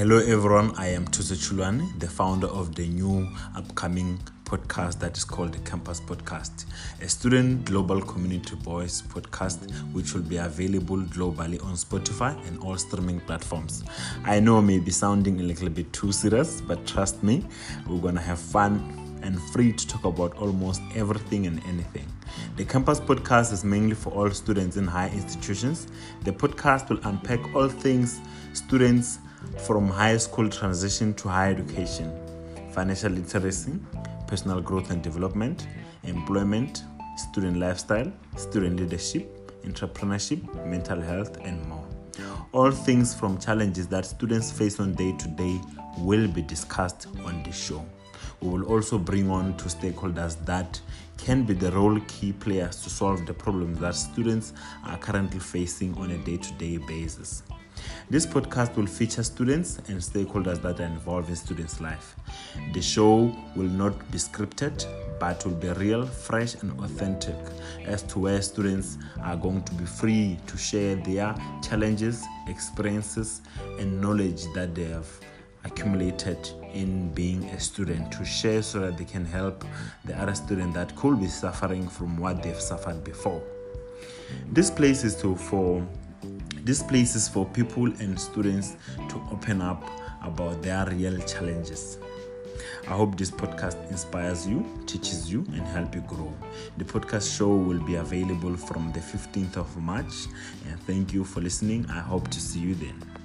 Hello, everyone. I am Tuso Chulwane, the founder of the new upcoming podcast that is called the Campus Podcast, a student global community voice podcast which will be available globally on Spotify and all streaming platforms. I know may be sounding a little bit too serious, but trust me, we're gonna have fun and free to talk about almost everything and anything. The Campus Podcast is mainly for all students in higher institutions. The podcast will unpack all things students from high school transition to higher education, financial literacy, personal growth and development, employment, student lifestyle, student leadership, entrepreneurship, mental health, and more. All things from challenges that students face on day to day will be discussed on this show. We will also bring on to stakeholders that can be the role key players to solve the problems that students are currently facing on a day to day basis. This podcast will feature students and stakeholders that are involved in students' life. The show will not be scripted, but will be real, fresh, and authentic as to where students are going to be free to share their challenges, experiences, and knowledge that they have accumulated in being a student to share so that they can help the other student that could be suffering from what they've suffered before. This place is to for this place is for people and students to open up about their real challenges. I hope this podcast inspires you, teaches you, and help you grow. The podcast show will be available from the 15th of March. And thank you for listening. I hope to see you then.